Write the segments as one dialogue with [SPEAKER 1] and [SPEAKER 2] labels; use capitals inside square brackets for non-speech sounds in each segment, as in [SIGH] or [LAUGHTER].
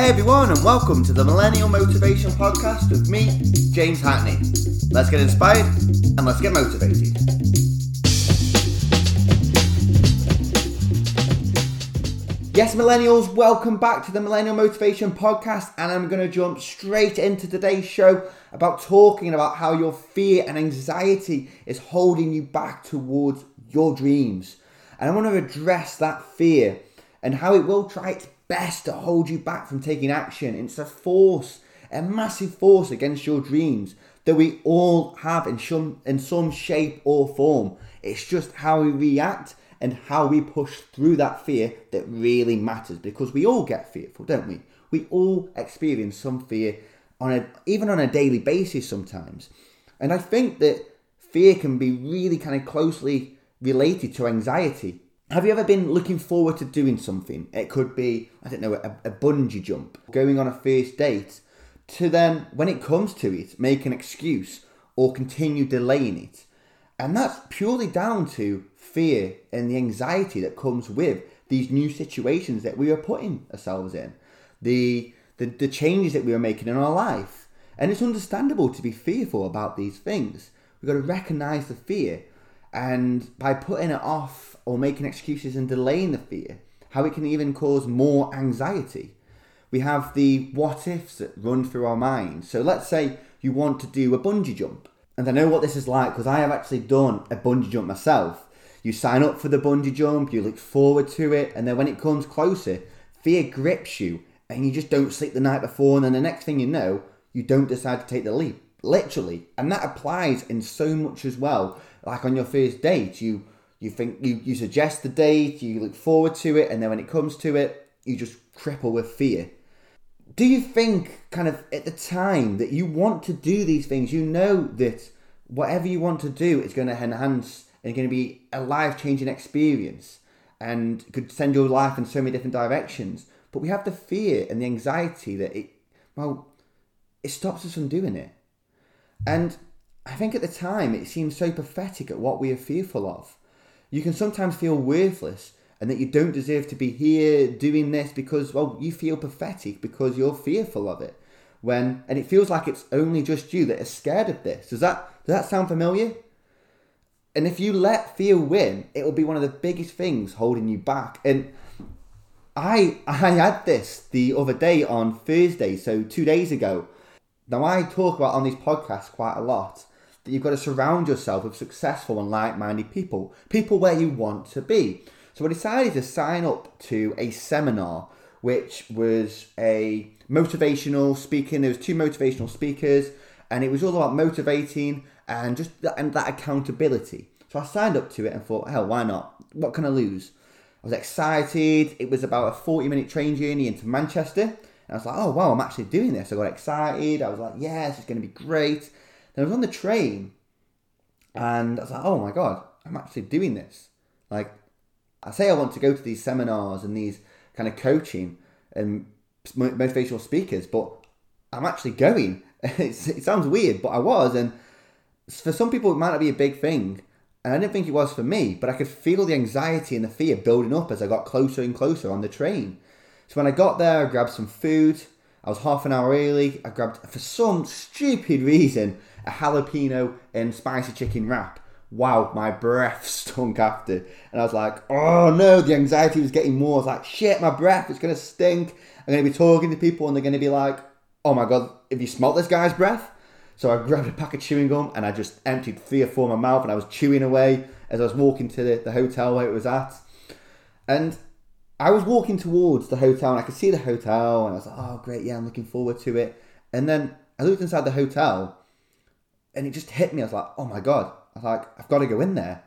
[SPEAKER 1] Hey everyone, and welcome to the Millennial Motivation Podcast with me, James Hackney. Let's get inspired and let's get motivated. Yes, millennials, welcome back to the Millennial Motivation Podcast, and I'm going to jump straight into today's show about talking about how your fear and anxiety is holding you back towards your dreams. And I want to address that fear and how it will try its best to hold you back from taking action. It's a force, a massive force against your dreams that we all have in some, in some shape or form. It's just how we react and how we push through that fear that really matters because we all get fearful, don't we? We all experience some fear on a even on a daily basis sometimes. And I think that fear can be really kind of closely related to anxiety. Have you ever been looking forward to doing something? It could be, I don't know, a, a bungee jump, going on a first date, to then, when it comes to it, make an excuse or continue delaying it. And that's purely down to fear and the anxiety that comes with these new situations that we are putting ourselves in, the, the, the changes that we are making in our life. And it's understandable to be fearful about these things. We've got to recognize the fear and by putting it off or making excuses and delaying the fear, how it can even cause more anxiety. We have the what ifs that run through our minds. So let's say you want to do a bungee jump. And I know what this is like because I have actually done a bungee jump myself. You sign up for the bungee jump, you look forward to it, and then when it comes closer, fear grips you and you just don't sleep the night before. And then the next thing you know, you don't decide to take the leap. Literally. And that applies in so much as well like on your first date, you you think you, you suggest the date, you look forward to it, and then when it comes to it, you just cripple with fear. Do you think, kind of at the time that you want to do these things, you know that whatever you want to do is going to enhance and going to be a life changing experience and could send your life in so many different directions. But we have the fear and the anxiety that it, well, it stops us from doing it. And I think at the time it seems so pathetic at what we are fearful of. You can sometimes feel worthless and that you don't deserve to be here doing this because, well, you feel pathetic because you're fearful of it. When and it feels like it's only just you that is scared of this. Does that does that sound familiar? And if you let fear win, it will be one of the biggest things holding you back. And I [LAUGHS] I had this the other day on Thursday, so two days ago. Now I talk about on these podcasts quite a lot that you've got to surround yourself with successful and like-minded people, people where you want to be. So I decided to sign up to a seminar, which was a motivational speaking. There was two motivational speakers, and it was all about motivating and just and that accountability. So I signed up to it and thought, hell, why not? What can I lose? I was excited. It was about a 40 minute train journey into Manchester. And I was like, oh, wow, I'm actually doing this. I got excited. I was like, yeah, this is going to be great. Then I was on the train and I was like, oh my God, I'm actually doing this. Like, I say I want to go to these seminars and these kind of coaching and motivational speakers, but I'm actually going. [LAUGHS] it sounds weird, but I was. And for some people, it might not be a big thing. And I didn't think it was for me, but I could feel the anxiety and the fear building up as I got closer and closer on the train. So when I got there, I grabbed some food. I was half an hour early. I grabbed, for some stupid reason, a jalapeno and spicy chicken wrap. Wow, my breath [LAUGHS] stunk after. And I was like, oh no, the anxiety was getting more. I was like, shit, my breath, it's going to stink. I'm going to be talking to people and they're going to be like, oh my god, have you smelt this guy's breath? So I grabbed a pack of chewing gum and I just emptied three or four in my mouth and I was chewing away as I was walking to the, the hotel where it was at. And I was walking towards the hotel and I could see the hotel and I was like, oh great, yeah, I'm looking forward to it. And then I looked inside the hotel and it just hit me. I was like, oh my god! I was like, I've got to go in there.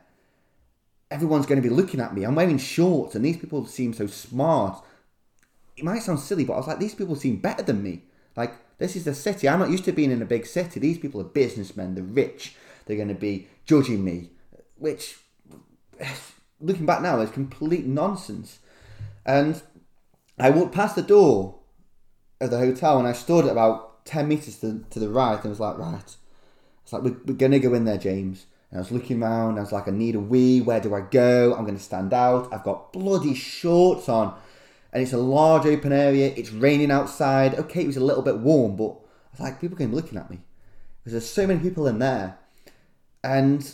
[SPEAKER 1] Everyone's going to be looking at me. I'm wearing shorts, and these people seem so smart. It might sound silly, but I was like, these people seem better than me. Like, this is the city. I'm not used to being in a big city. These people are businessmen. They're rich. They're going to be judging me, which, [SIGHS] looking back now, is complete nonsense. And I walked past the door of the hotel, and I stood about ten meters to, to the right, and was like, right it's like, we're, we're going to go in there, James. And I was looking around. I was like, I need a wee. Where do I go? I'm going to stand out. I've got bloody shorts on. and it's a large open area. It's raining outside. Okay, it was a little bit warm, but I was like, people came looking at me because there's so many people in there, and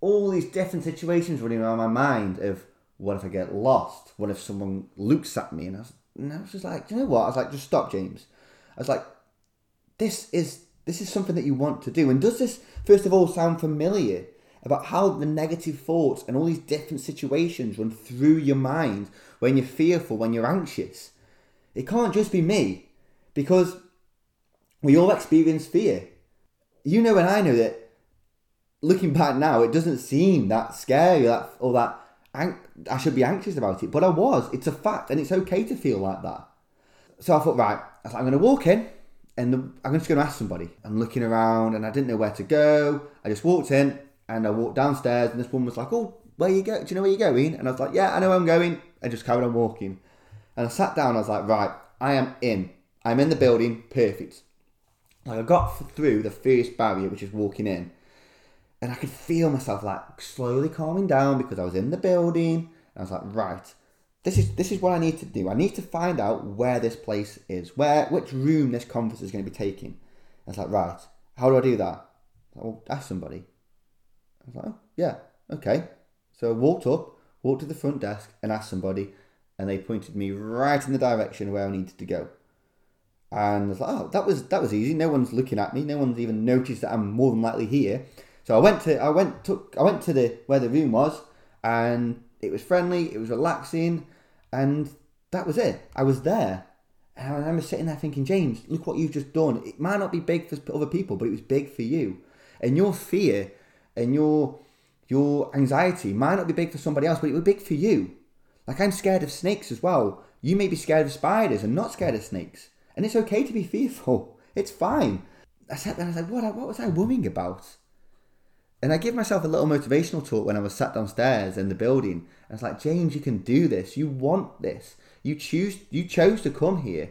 [SPEAKER 1] all these different situations running around my mind of what if I get lost? What if someone looks at me? And I was, and I was just like, you know what? I was like, just stop, James. I was like, this is this is something that you want to do. And does this first of all sound familiar about how the negative thoughts and all these different situations run through your mind when you're fearful, when you're anxious? It can't just be me because we all experience fear. You know, and I know that looking back now, it doesn't seem that scary that or that I should be anxious about it, but I was. It's a fact, and it's okay to feel like that. So I thought, right, I I'm going to walk in, and I'm just going to ask somebody. I'm looking around, and I didn't know where to go. I just walked in, and I walked downstairs, and this woman was like, "Oh, where you go? Do you know where you're going?" And I was like, "Yeah, I know where I'm going." I just carried on walking, and I sat down. I was like, "Right, I am in. I'm in the building. Perfect." Like I got through the first barrier, which is walking in, and I could feel myself like slowly calming down because I was in the building. And I was like, right, this is this is what I need to do. I need to find out where this place is, where which room this conference is going to be taking. I was like, right, how do I do that? I will ask somebody. I was like, oh, yeah, okay. So I walked up, walked to the front desk, and asked somebody, and they pointed me right in the direction where I needed to go. And I was like, oh, that was that was easy. No one's looking at me. No one's even noticed that I'm more than likely here. So I went to I went took I went to the where the room was, and it was friendly, it was relaxing, and that was it. I was there. And I remember sitting there thinking, James, look what you've just done. It might not be big for other people, but it was big for you. And your fear and your your anxiety might not be big for somebody else, but it was big for you. Like I'm scared of snakes as well. You may be scared of spiders and not scared of snakes. And it's okay to be fearful. It's fine. I sat there and I was like, what, what was I worrying about? And I give myself a little motivational talk when I was sat downstairs in the building. I was like, James, you can do this. You want this. You choose. You chose to come here,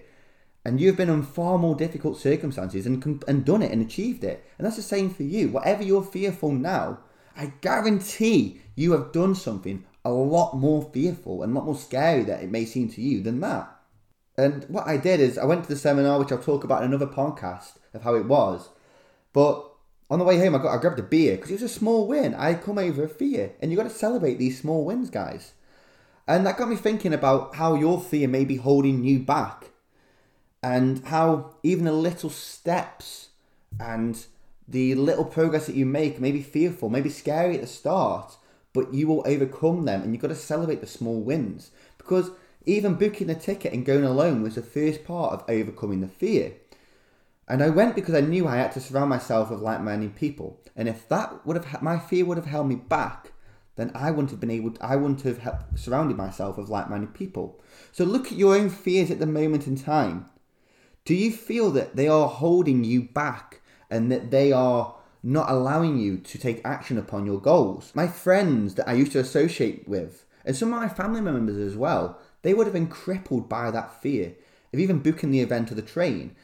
[SPEAKER 1] and you've been in far more difficult circumstances and and done it and achieved it. And that's the same for you. Whatever you're fearful now, I guarantee you have done something a lot more fearful and a lot more scary that it may seem to you than that. And what I did is I went to the seminar, which I'll talk about in another podcast of how it was. But on the way home, I got I grabbed a beer because it was a small win. I come over a fear, and you got to celebrate these small wins, guys. And that got me thinking about how your fear may be holding you back, and how even the little steps and the little progress that you make may be fearful, maybe scary at the start, but you will overcome them, and you've got to celebrate the small wins because even booking a ticket and going alone was the first part of overcoming the fear. And I went because I knew I had to surround myself with like-minded people. And if that would have my fear would have held me back, then I wouldn't have been able. I wouldn't have surrounded myself with like-minded people. So look at your own fears at the moment in time. Do you feel that they are holding you back and that they are not allowing you to take action upon your goals? My friends that I used to associate with, and some of my family members as well, they would have been crippled by that fear of even booking the event or the train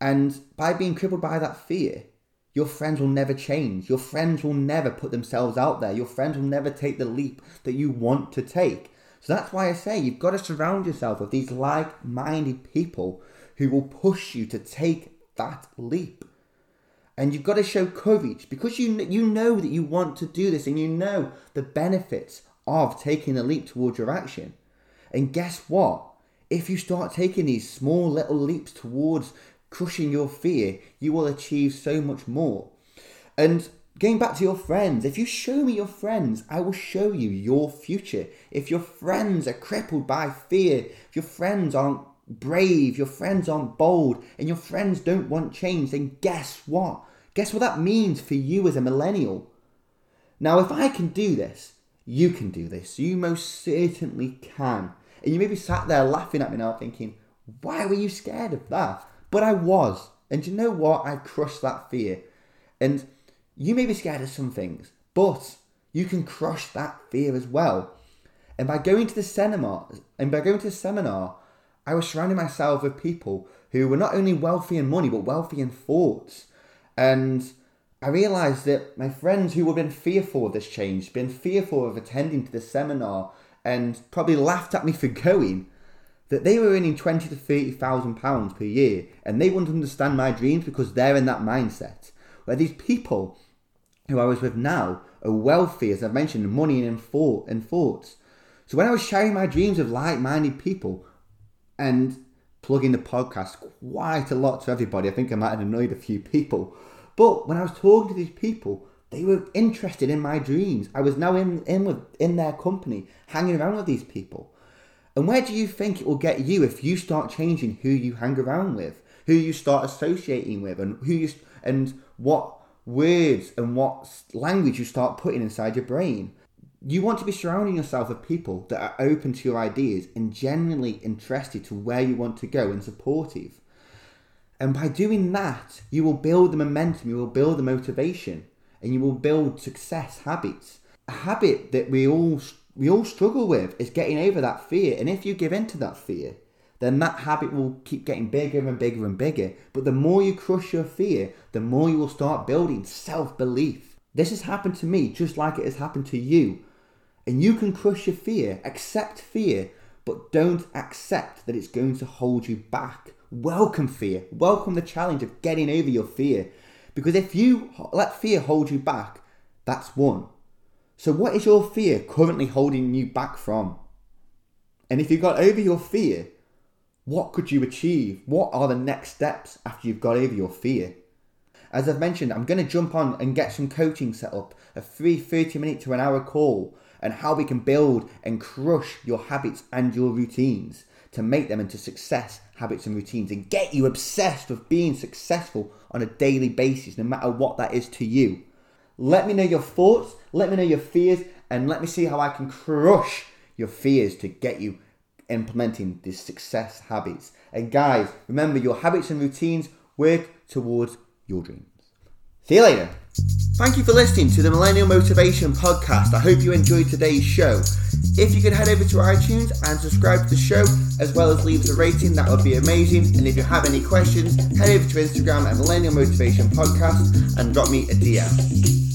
[SPEAKER 1] and by being crippled by that fear, your friends will never change. Your friends will never put themselves out there. Your friends will never take the leap that you want to take. So that's why I say you've got to surround yourself with these like minded people who will push you to take that leap. And you've got to show courage because you, you know that you want to do this and you know the benefits of taking the leap towards your action. And guess what? If you start taking these small little leaps towards crushing your fear, you will achieve so much more. And going back to your friends, if you show me your friends, I will show you your future. If your friends are crippled by fear, if your friends aren't brave, your friends aren't bold, and your friends don't want change, then guess what? Guess what that means for you as a millennial? Now, if I can do this, you can do this. You most certainly can. And you may be sat there laughing at me now thinking, why were you scared of that? But I was. And you know what? I crushed that fear. And you may be scared of some things, but you can crush that fear as well. And by going to the seminar, and by going to the seminar, I was surrounding myself with people who were not only wealthy in money, but wealthy in thoughts. And I realized that my friends who had been fearful of this change, been fearful of attending to the seminar, and probably laughed at me for [LAUGHS] going, that they were earning twenty to thirty thousand pounds per year, and they wouldn't understand my dreams because they're in that mindset. Where these people who I was with now are wealthy, as I've mentioned, money and thought and thoughts. So when I was sharing my dreams with like-minded people and plugging the podcast quite a lot to everybody, I think I might have annoyed a few people. But when I was talking to these people, they were interested in my dreams. I was now in in with in their company, hanging around with these people. And where do you think it will get you if you start changing who you hang around with, who you start associating with, and who you and what words and what language you start putting inside your brain? You want to be surrounding yourself with people that are open to your ideas and genuinely interested to where you want to go and supportive. And by doing that, you will build the momentum, you will build the motivation, and you will build success habits. A habit that we all we all struggle with is getting over that fear. And if you give in to that fear, then that habit will keep getting bigger and bigger and bigger. But the more you crush your fear, the more you will start building self belief. This has happened to me just like it has happened to you. And you can crush your fear, accept fear, but don't accept that it's going to hold you back. Welcome fear. Welcome the challenge of getting over your fear. Because if you let fear hold you back, that's one. So, what is your fear currently holding you back from? And if you got over your fear, what could you achieve? What are the next steps after you've got over your fear? As I've mentioned, I'm going to jump on and get some coaching set up, a free 30 minute to an hour call, and how we can build and crush your habits and your routines to make them into success habits and routines and get you obsessed with being successful on a daily basis, no matter what that is to you. Let me know your thoughts, let me know your fears, and let me see how I can crush your fears to get you implementing these success habits. And guys, remember your habits and routines work towards your dreams. See you later. Thank you for listening to the Millennial Motivation Podcast. I hope you enjoyed today's show. If you could head over to iTunes and subscribe to the show, as well as leave us a rating, that would be amazing. And if you have any questions, head over to Instagram at Millennial Motivation Podcast and drop me a DM.